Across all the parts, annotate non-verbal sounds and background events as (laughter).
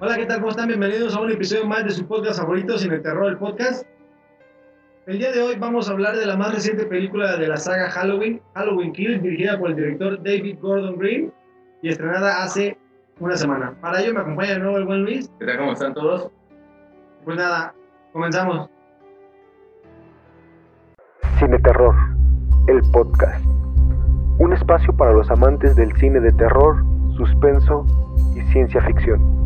Hola, ¿qué tal? ¿Cómo están? Bienvenidos a un episodio más de su podcast favorito, Sin el Terror, el podcast. El día de hoy vamos a hablar de la más reciente película de la saga Halloween, Halloween Kills, dirigida por el director David Gordon Green y estrenada hace una semana. Para ello me acompaña de nuevo el buen Luis. ¿Qué tal? ¿Cómo están todos? Pues nada, comenzamos. Cine Terror, el podcast. Un espacio para los amantes del cine de terror, suspenso y ciencia ficción.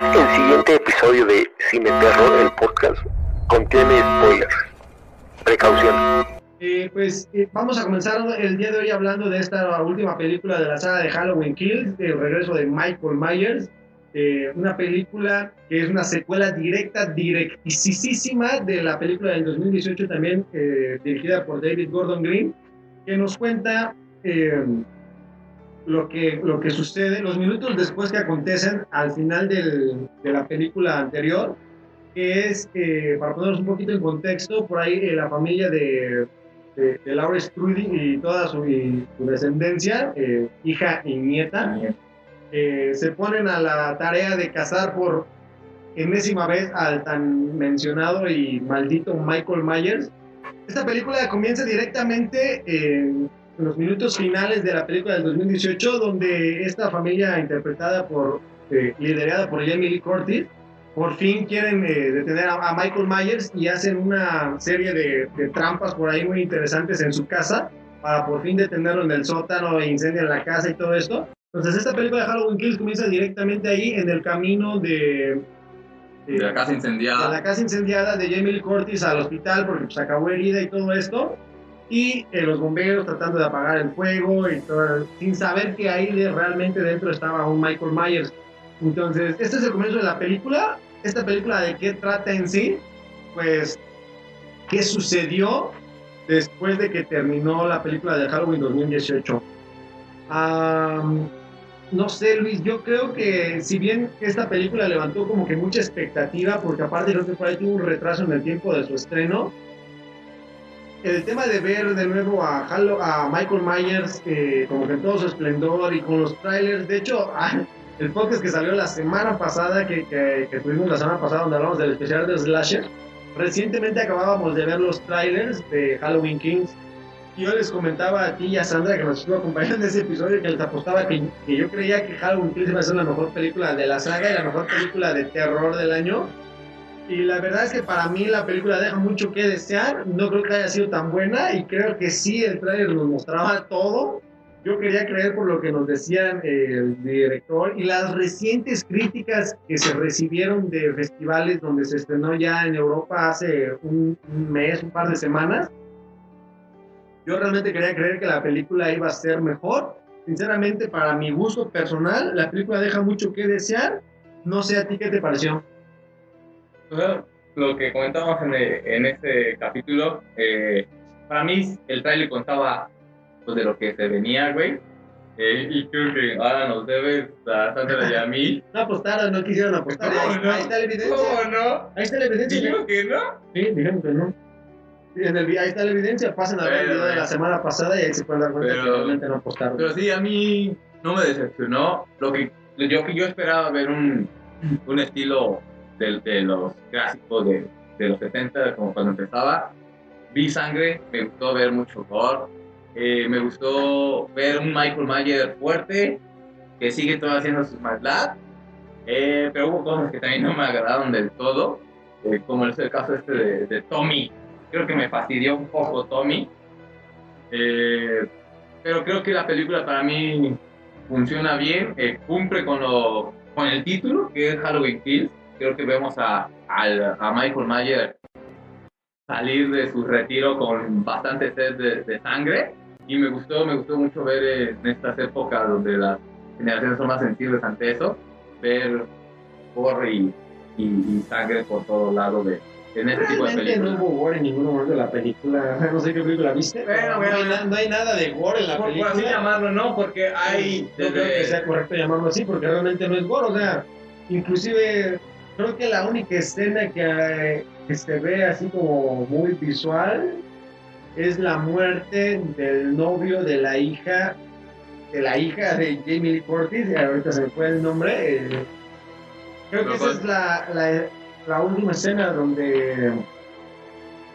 El siguiente episodio de Cine Terror, el podcast, contiene spoilers. Precaución. Eh, pues eh, vamos a comenzar el día de hoy hablando de esta última película de la saga de Halloween Kills, el regreso de Michael Myers. Eh, una película que es una secuela directa, directísima de la película del 2018 también dirigida por David Gordon Green, que nos cuenta lo que, lo que sucede, los minutos después que acontecen al final del, de la película anterior, que es, eh, para ponernos un poquito en contexto, por ahí eh, la familia de, de, Laura Strudi y toda su, descendencia, eh, hija y nieta, se ponen a la tarea de cazar por enésima vez al tan mencionado y maldito Michael Myers. Esta película comienza directamente en en los minutos finales de la película del 2018, donde esta familia interpretada por, eh, liderada por Jamie Lee Curtis, por fin quieren eh, detener a, Michael Myers y hacen una serie de, trampas por ahí muy interesantes en su casa para por fin detenerlo en el sótano e incendiar la casa y todo esto. Entonces esta película de Halloween Kills comienza directamente ahí en el camino de... De, la casa incendiada. De la casa incendiada de Jamie Lee Curtis al hospital porque se pues, acabó herida y todo esto y eh, los bomberos tratando de apagar el fuego y todo, sin saber que ahí realmente dentro estaba un Michael Myers. Entonces, este es el comienzo de la película. Esta película de qué trata en sí, pues, qué sucedió después de que terminó la película de Halloween 2018. no sé, Luis, yo creo que si bien esta película levantó como que mucha expectativa, porque aparte creo que por ahí tuvo un retraso en el tiempo de su estreno, el tema de ver de nuevo a, a Michael Myers eh, como que en todo su esplendor y con los trailers, de hecho, (laughs) ah, el podcast que salió la semana pasada, que, que, tuvimos la semana pasada donde hablamos del especial de Slasher, recientemente acabábamos de ver los trailers de Halloween Kings. Yo les comentaba a ti y a Sandra que nos estuvo acompañando en ese episodio que les apostaba que, que yo creía que Halloween Kings iba a ser la mejor película de la saga y la mejor película de terror del año. Y la verdad es que para mí la película deja mucho que desear. No creo que haya sido tan buena y creo que sí, el trailer nos mostraba todo. Yo quería creer por lo que nos decían el director y las recientes críticas que se recibieron de festivales donde se estrenó ya en Europa hace un, mes, un par de semanas. Yo realmente quería creer que la película iba a ser mejor. Sinceramente, para mi gusto personal, la película deja mucho que desear. No sé a ti qué te pareció lo que comentábamos en, en este capítulo, eh, para mí el trailer contaba pues, de lo que se venía, güey. Eh, y creo que ahora nos debes a Sandra y a mí. (laughs) No apostaron, no quisieron apostar. ahí, no? ahí, está la evidencia. ¿Cómo no? Ahí está la evidencia. Dijeron que no. Sí, dijeron que no. En el, ahí está la evidencia. Pasen a ver el video de la semana pasada y ahí se pueden dar cuenta pero, que realmente no apostaron. Pero sí, a mí no me decepcionó. Lo que yo, yo esperaba ver un, un estilo de, los clásicos de, de, los 70, como cuando empezaba. Vi sangre, me gustó ver mucho gore, eh, me gustó ver un Michael Myers fuerte, que sigue todo haciendo sus maldad, eh, pero hubo cosas que también no me agradaron del todo, eh, como es el caso este de, de, Tommy. Creo que me fastidió un poco Tommy, pero creo que la película para mí funciona bien, cumple con, lo, con el título, que es Halloween Kills creo que vemos a, a, Michael Myers salir de su retiro con bastante sed de, sangre y me gustó, me gustó mucho ver en estas épocas donde las generaciones son más sensibles ante eso, ver gore y, y, sangre por todos lados de, en este tipo de películas. no hubo gore en ningún momento de la película. (laughs) No sé qué película viste. Bueno, no, hay, no, hay, nada de gore en la película. Por así llamarlo, ¿no? Porque hay... No creo que sea correcto llamarlo así, porque realmente no es gore. O sea, inclusive creo que la única escena que, se ve así como muy visual es la muerte del novio de la hija de la hija de Jamie Lee Curtis, y ahorita se me fue el nombre. eh, creo que esa es la, la, la última escena donde,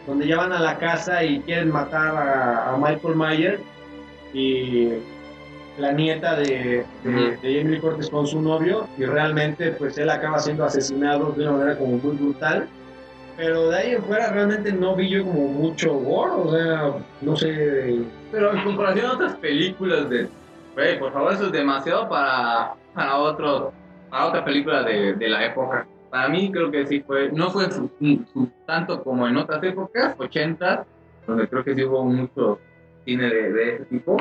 donde ya van a la casa y quieren matar a, a Michael Myers y la nieta de, de, de Jamie Curtis con su novio y realmente pues él acaba siendo asesinado de una manera como muy brutal. Pero de ahí en fuera realmente no vi yo como mucho gore, o sea, no sé, Pero en comparación a otras películas de... Güey, por favor, eso es demasiado para, para, otro, para otra película de, de la época. Para mí creo que sí fue... No fue su- su- tanto como en otras épocas, 80, donde creo que sí hubo mucho cine de, de ese tipo.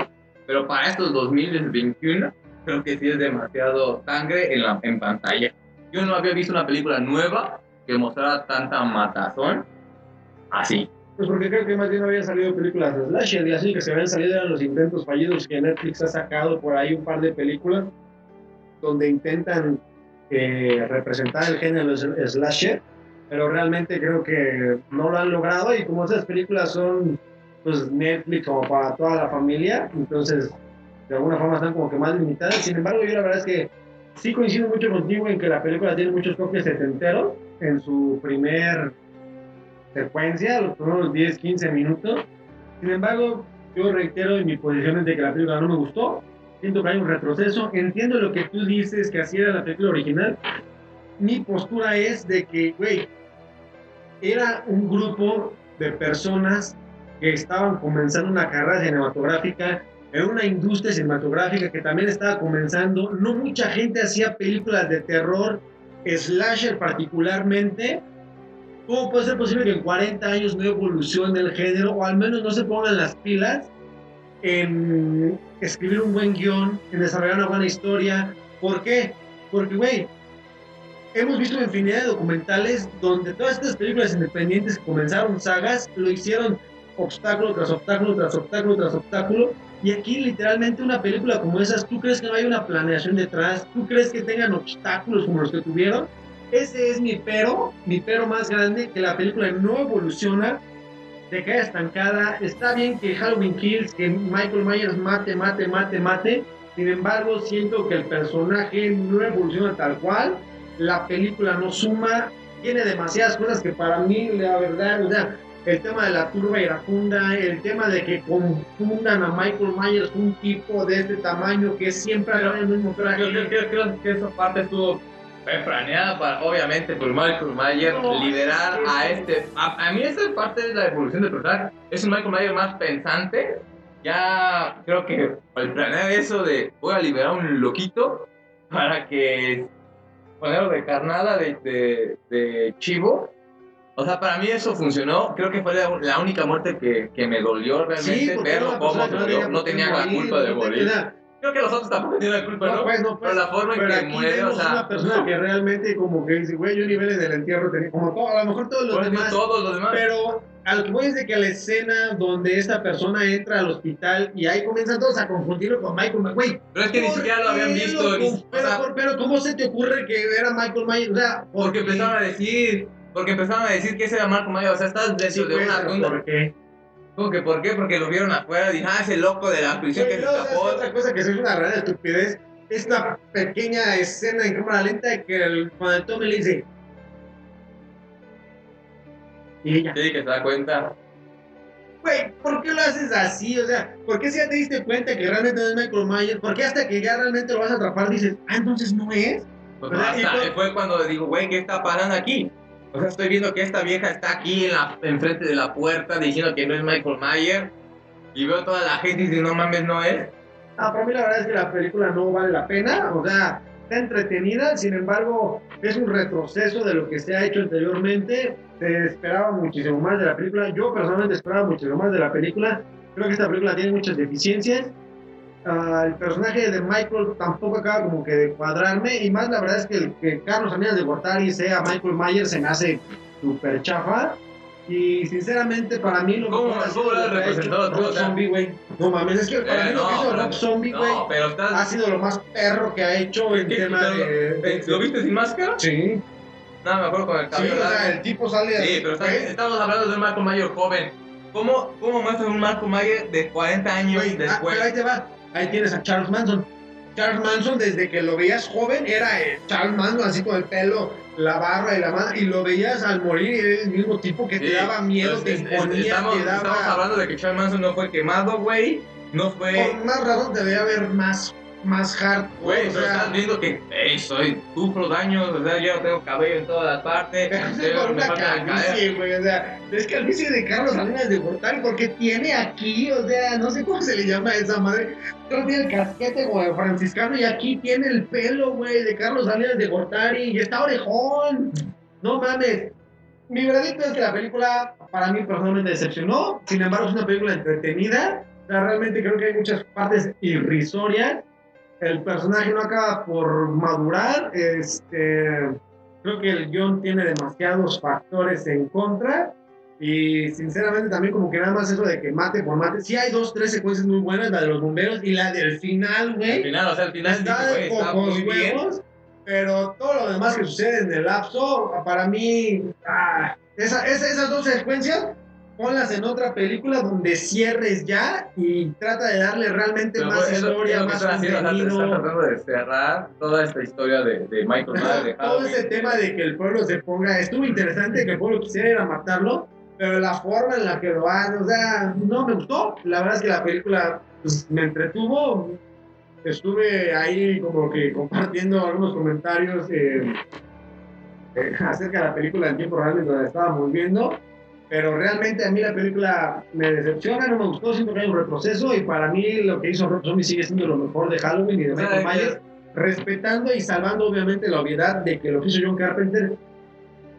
Pero para estos 2021, creo que sí es demasiado sangre en, la, en pantalla. Yo no había visto una película nueva que mostrara tanta matazón así. Pues porque creo que más bien no habían salido películas de slasher y así que se habían salido eran los intentos fallidos que Netflix ha sacado por ahí un par de películas donde intentan eh, representar el género slasher, pero realmente creo que no lo han logrado y como esas películas son pues Netflix como para toda la familia, entonces de alguna forma están como que más limitadas. Sin embargo, yo la verdad es que sí coincido mucho contigo en que la película tiene muchos toques setenteros en su primer secuencia, los primeros 10, 15 minutos. Sin embargo, yo reitero en mi posición de que la película no me gustó. Siento que hay un retroceso. Entiendo lo que tú dices, que así era la película original. Mi postura es de que, güey, era un grupo de personas que estaban comenzando una carrera cinematográfica en una industria cinematográfica que también estaba comenzando. No mucha gente hacía películas de terror, slasher particularmente. ¿Cómo puede ser posible que en 40 años no evolucione el género o al menos no se pongan las pilas en escribir un buen guion, en desarrollar una buena historia? ¿Por qué? Porque, güey, hemos visto infinidad de documentales donde todas estas películas independientes que comenzaron sagas lo hicieron obstáculo tras obstáculo tras obstáculo tras obstáculo. Y aquí literalmente una película como esas, ¿tú crees que no hay una planeación detrás? ¿Tú crees que tengan obstáculos como los que tuvieron? Ese es mi pero, mi pero más grande, que la película no evoluciona, se queda estancada. Está bien que Halloween Kills, que Michael Myers mate, mate, mate, mate. Sin embargo, siento que el personaje no evoluciona tal cual. La película no suma. Tiene demasiadas cosas que para mí, la verdad, o sea, el tema de la turba iracunda, el tema de que confundan a Michael Myers un tipo de este tamaño que siempre Pero- haga el mismo traje. Yo creo, creo- creo que esa parte estuvo planeada para, obviamente, por Michael Myers No, liberar a este. A, a mí esa parte de la evolución del personaje es un Michael Myers más pensante. Ya creo que al planear eso de voy a liberar a un loquito para que ponerlo de carnada de, de, de chivo. O sea, para mí eso funcionó. Creo que fue la, la única muerte que, que me dolió realmente porque verlo persona que murió. No tenía la culpa de morir. Creo que los otros tampoco tienen la culpa, No, ¿no? pues, no, pues. Pero la forma en Pero que muere, o sea. una persona que realmente como que dice, güey, yo nivel en el entierro tenía, como todo, a lo mejor todos los Pues, demás, todos los demás. pero a lo que voy es de que la escena donde esta persona entra al hospital y ahí comienzan todos a confundirlo con Michael güey, Pero es que ni ¿por siquiera lo habían visto. lo ni- con- o pero, sea, pero ¿cómo se te ocurre que era Michael Myers? O sea, porque qué? empezaron a decir. Porque empezaron a decir que ese era Marco Mayo. O sea, estás Sí, dentro de güey, una. una- ¿por qué? ¿Cómo que por qué? Porque lo vieron afuera. Dijeron, ah, ese loco de la prisión que Güey, se luego, ¿sabes escapó. Otra cosa que es una rara estupidez, esta pequeña escena en cámara lenta que el, cuando el Tommy le dice, y ella, Sí, que se da cuenta. Güey, ¿por qué lo haces así? O sea, ¿por qué si ya te diste cuenta que realmente no es Michael Myers? ¿Por qué hasta que ya realmente lo vas a atrapar dices, ah, entonces no es? Pues. Y hasta- fue- cuando digo, güey, ¿qué está pasando aquí? O sea, estoy viendo que esta vieja está aquí en la, enfrente de la puerta diciendo que no es Michael Myers. Y veo toda la gente y dice, no mames, no es. Ah, para mí la verdad es que la película no vale la pena, o sea, está entretenida, sin embargo, es un retroceso de lo que se ha hecho anteriormente. Se esperaba muchísimo más de la película. Yo personalmente esperaba muchísimo más de la película. Creo que esta película tiene muchas deficiencias. Ah, el personaje de Michael tampoco acaba como que de cuadrarme y más la verdad es que el que Carlos Salinas de Gortari sea Michael Myers se me hace súper chafa y sinceramente para mí lo ¿Cómo- ha cómo lo has que representado tú? Zombie, güey. No mames, es que para Eh, mí lo que hizo Rob Zombie, güey, No, ha sido lo más perro que ha hecho en ¿Qué- tema de... eh, ¿Lo viste sin máscara? Sí, No, me acuerdo con el sí, cabello o sea, el tipo sale Sí, pero está- estamos hablando de un Marco Mayer joven. ¿Cómo, cómo muestran un Marco Mayer de 40 años ah, después? pero ahí te va. Ahí tienes a Charles Manson. Charles Manson, desde que lo veías joven, era eh, Charles Manson, así con el pelo, la barra y la mano, y lo veías al morir, y era el mismo tipo que te daba miedo, pues, te imponía, estamos, te estamos daba... hablando de que Charles Manson no fue quemado, güey. No fue. Con más razón te debía ver más, más hardcore, Güey, o pero sea, estás viendo que, hey, soy, sufro daños, o sea, yo tengo cabello en todas las partes, (laughs) Pero es pero por me una falta calvicie, güey, o sea, es calvicie de Carlos Salinas de Gortari, porque tiene aquí, o sea, no sé cómo se le llama a esa madre, solo tiene el casquete, güey, franciscano, y aquí tiene el pelo, güey, de Carlos Salinas de Gortari, y está orejón, no mames. Mi veredicto es que la película, para mí, personalmente decepcionó, sin embargo, es una película entretenida, o sea, realmente creo que hay muchas partes irrisorias, el personaje no acaba por madurar, este... Creo que el guion tiene demasiados factores en contra. Y sinceramente también como que nada más eso de que mate por mate. Sí hay dos, tres secuencias muy buenas, la de los bomberos y la del final, Al güey. final, o sea, al final, Está de pocos bien. huevos. Pero todo lo demás que sucede en el lapso, para mí, ah, esa- esa- esas dos secuencias, ponlas en otra película donde cierres ya y trata de darle realmente Pero, más historia, más contenido. tratando de cerrar toda esta historia de, de Michael Myers, todo ese tema de que el pueblo se ponga, estuvo interesante que el pueblo quisiera matarlo, pero la forma en la que lo hacen, o sea, no me gustó. La verdad es que la película pues, me entretuvo. Estuve ahí como que compartiendo algunos comentarios eh, eh, acerca de la película en tiempo real mientras la estábamos viendo. Pero realmente a mí la película me decepciona, no me gustó, siento que hay un retroceso y para mí lo que hizo Rob Zombie sigue siendo lo mejor de Halloween y de Michael Myers respetando y salvando obviamente la obviedad de que lo que hizo John Carpenter,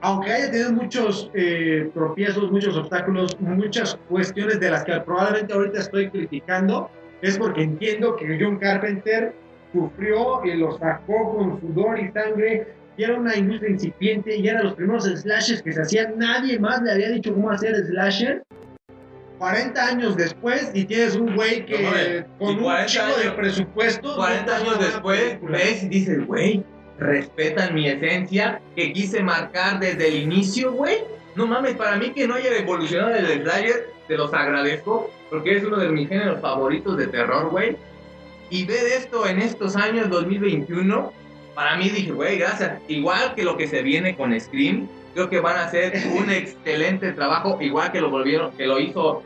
aunque haya tenido muchos eh, tropiezos, muchos obstáculos, muchas cuestiones de las que probablemente ahorita estoy criticando, es porque entiendo que John Carpenter sufrió y lo sacó con sudor y sangre, y era una industria incipiente, y eran los primeros slashers que se hacían, nadie más le había dicho cómo hacer slasher. 40 años después y tienes un güey que No con un 40 chingo de años- presupuesto 40 no te hace años después, película. ves y dices, güey, respetan mi esencia que quise marcar desde el inicio, güey. No mames, para mí que no haya evolucionado el slasher, te los agradezco, porque es uno de mis géneros favoritos de terror, güey. Y ver esto en estos años 2021, para mí dije, güey, gracias. Igual que lo que se viene con Scream, creo que van a hacer un (laughs) excelente trabajo, igual que lo volvieron, que lo hizo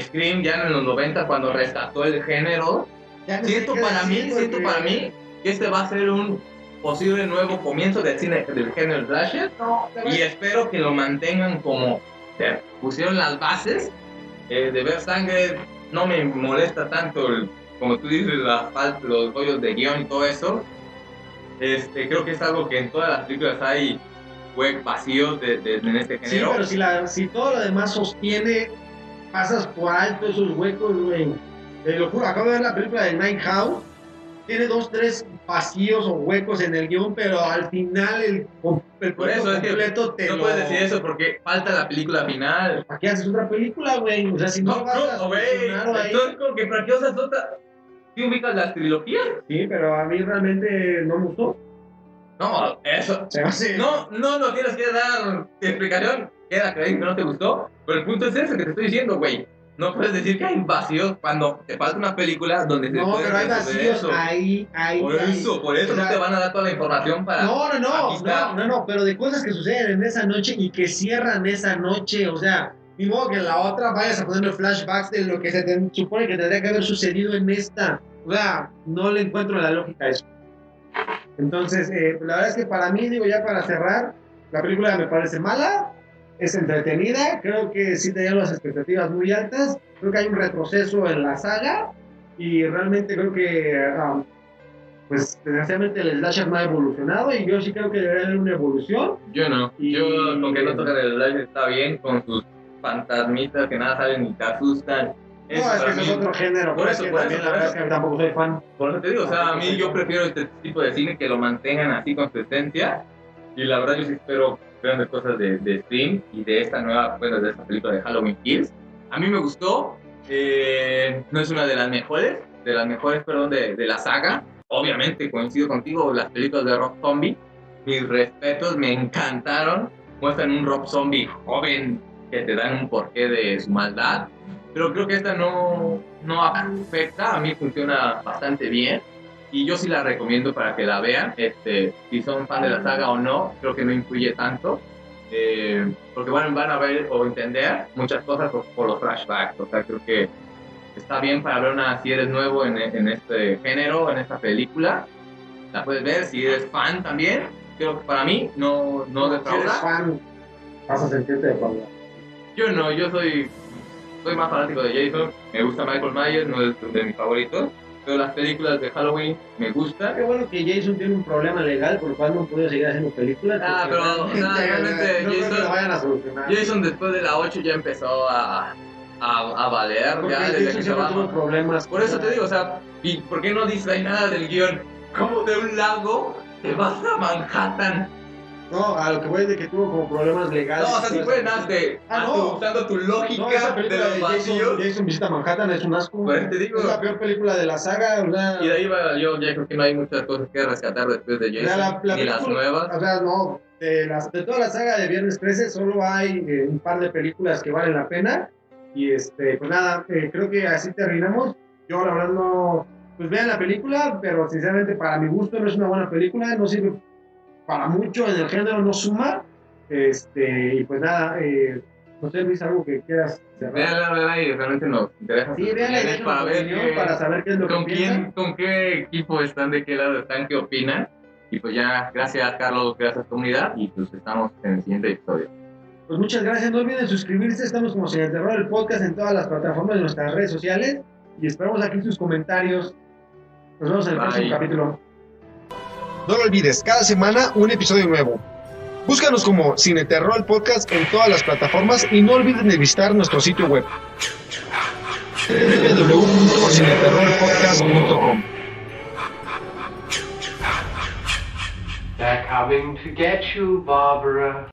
Scream ya en los 90 cuando rescató el género. No Siento para mí, siento porque- para mí que este va a ser un posible nuevo comienzo del cine del género slasher No, y espero que lo mantengan como se pusieron las bases eh, de ver sangre no me molesta tanto el- como tú dices la los rollos de guion y todo eso este creo que es algo que en todas las películas hay hue- vacíos de, de- en este Sí, género pero si, la, si todo lo demás sostiene, pasas por alto esos huecos, güey. Te lo juro, acabo de ver la película de Night House. Tiene dos, tres vacíos o huecos en el guion, pero al final el, el Por eso cuento es que completo te no lo... puedes decir eso porque falta la película final ¿Para qué haces otra película, güey? O sea, si no, no, vas a no, güey solucionarlo ahí... entonces como que para qué usas otra ¿Sí ubicas las trilogías? Sí, pero a mí realmente no me gustó. No, eso. Se hace... No, no, no tienes que dar explicación. Queda claro que no te gustó. Pero el punto es ese que te estoy diciendo, güey. No puedes decir que hay vacíos cuando te falta una película donde se No, pero hay vacíos eso. ahí, ahí. Por ahí. eso, por eso O sea, no te van a dar toda la información para. No, no, no, no, no, no, pero de cosas que suceden en esa noche y que cierran esa noche, o sea, ni modo que en la otra vayas a ponerme flashbacks de lo que se te supone que tendría que haber sucedido en esta. O sea, no le encuentro la lógica a eso. Entonces, eh, la verdad es que para mí, digo, ya para cerrar, la película me parece mala, es entretenida, creo que sí tenía las expectativas muy altas, creo que hay un retroceso en la saga y realmente creo que, um, pues, desgraciadamente el slasher no ha evolucionado y yo sí creo que debería haber una evolución. Yo no. Y- Yo, con que no tocan el live está bien con sus fantasmitas que nada saben ni te asustan. No, Eso es que mí- es otro género, Por por eso, por también eso, la por verdad es que tampoco soy fan. Por eso te digo, o sea, a mí yo prefiero este tipo de cine que lo mantengan así con su esencia. Y la verdad yo sí espero grandes cosas de, de Scream y de esta nueva, bueno, de esta película de Halloween Kills. A mí me gustó. eh, no es una de las mejores, de las mejores, perdón, de, de la saga. Obviamente coincido contigo, las películas de Rob Zombie. Mis respetos, me encantaron. Muestran un Rob Zombie joven que te dan un porqué de su maldad. pero creo que esta no, no afecta, a mí funciona bastante bien. Y yo sí la recomiendo para que la vean, este, si son fan de la saga o no, creo que no influye tanto. Eh, porque van, van a ver o entender muchas cosas por, por, los flashbacks. O sea, creo que está bien para ver una, si eres nuevo en, en este género, en esta película, la puedes ver. Si eres fan también, creo que para mí no, no defrauda. Si eres fan, vas a sentirte de acuerdo. Yo no, yo soy, soy más fanático de Jason. Me gusta Michael Myers, no es de mis favoritos. Pero las películas de Halloween me gustan. Qué bueno que Jason tiene un problema legal por lo cual no puede seguir haciendo películas. Ah, pero o sea, realmente no creo que Jason, vayan a solucionar. Jason después de la 8 ya empezó a, a, a valer. Porque ya desde Jason que se tuvo problemas. Por eso te digo, o sea, ¿y por qué no dice nada del guion? ¿Cómo de un lago te vas a Manhattan? No, a lo que voy es de que tuvo como problemas legales. No, o sea, si nada de Ah, a no. tu- usando tu No, lógica esa de los de Jason, vacíos. Jason visita Manhattan es un asco. Pues te digo. Es la peor película de la saga. O sea, Y de ahí va, yo ya creo que no hay muchas cosas que rescatar después de Jason, la, la ni las nuevas. O sea, no. De, las, de toda la saga de Viernes 13 solo hay eh, un par de películas que valen la pena. Y este, pues nada, eh, creo que así terminamos. Yo la verdad no. Pues vean la película, pero sinceramente para mi gusto no es una buena película. No sirve para mucho en el género, no suma. Este, y pues nada, eh, no sé, Luis, algo que quieras cerrar. Veanla, veanla y realmente nos interesa. Sí, y para ver qué- para saber qué es lo con que quién, piensan. con qué equipo están, de qué lado están, qué opinan. Y pues ya, gracias Carlos, gracias comunidad. Y pues estamos en el siguiente episodio. Pues muchas gracias, no olviden suscribirse, estamos como el Terror, el podcast en todas las plataformas de nuestras redes sociales y esperamos aquí sus comentarios. Nos vemos en el Bye. próximo capítulo. No lo olvides, cada semana un episodio nuevo. Búscanos como Cine Terror el podcast en todas las plataformas y no olviden de visitar nuestro sitio web www.cineterrorpodcast.com They're coming to get you, Barbara.